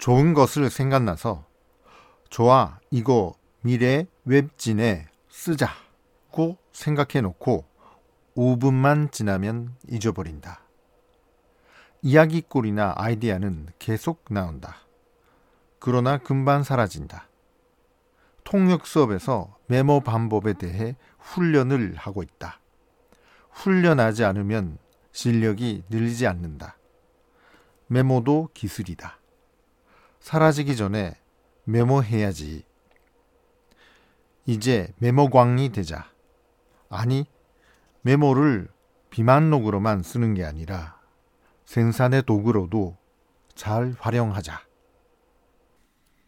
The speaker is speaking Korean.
좋은 것을 생각나서 좋아 이거 미래 웹진에 쓰자고 생각해 놓고 5분만 지나면 잊어버린다. 이야기꼴이나 아이디어는 계속 나온다. 그러나 금방 사라진다. 통역 수업에서 메모 방법에 대해 훈련을 하고 있다. 훈련하지 않으면 실력이 늘지 않는다. 메모도 기술이다. 사라지기 전에 메모해야지. 이제 메모광이 되자. 아니, 메모를 비만록으로만 쓰는 게 아니라 생산의 도구로도 잘 활용하자.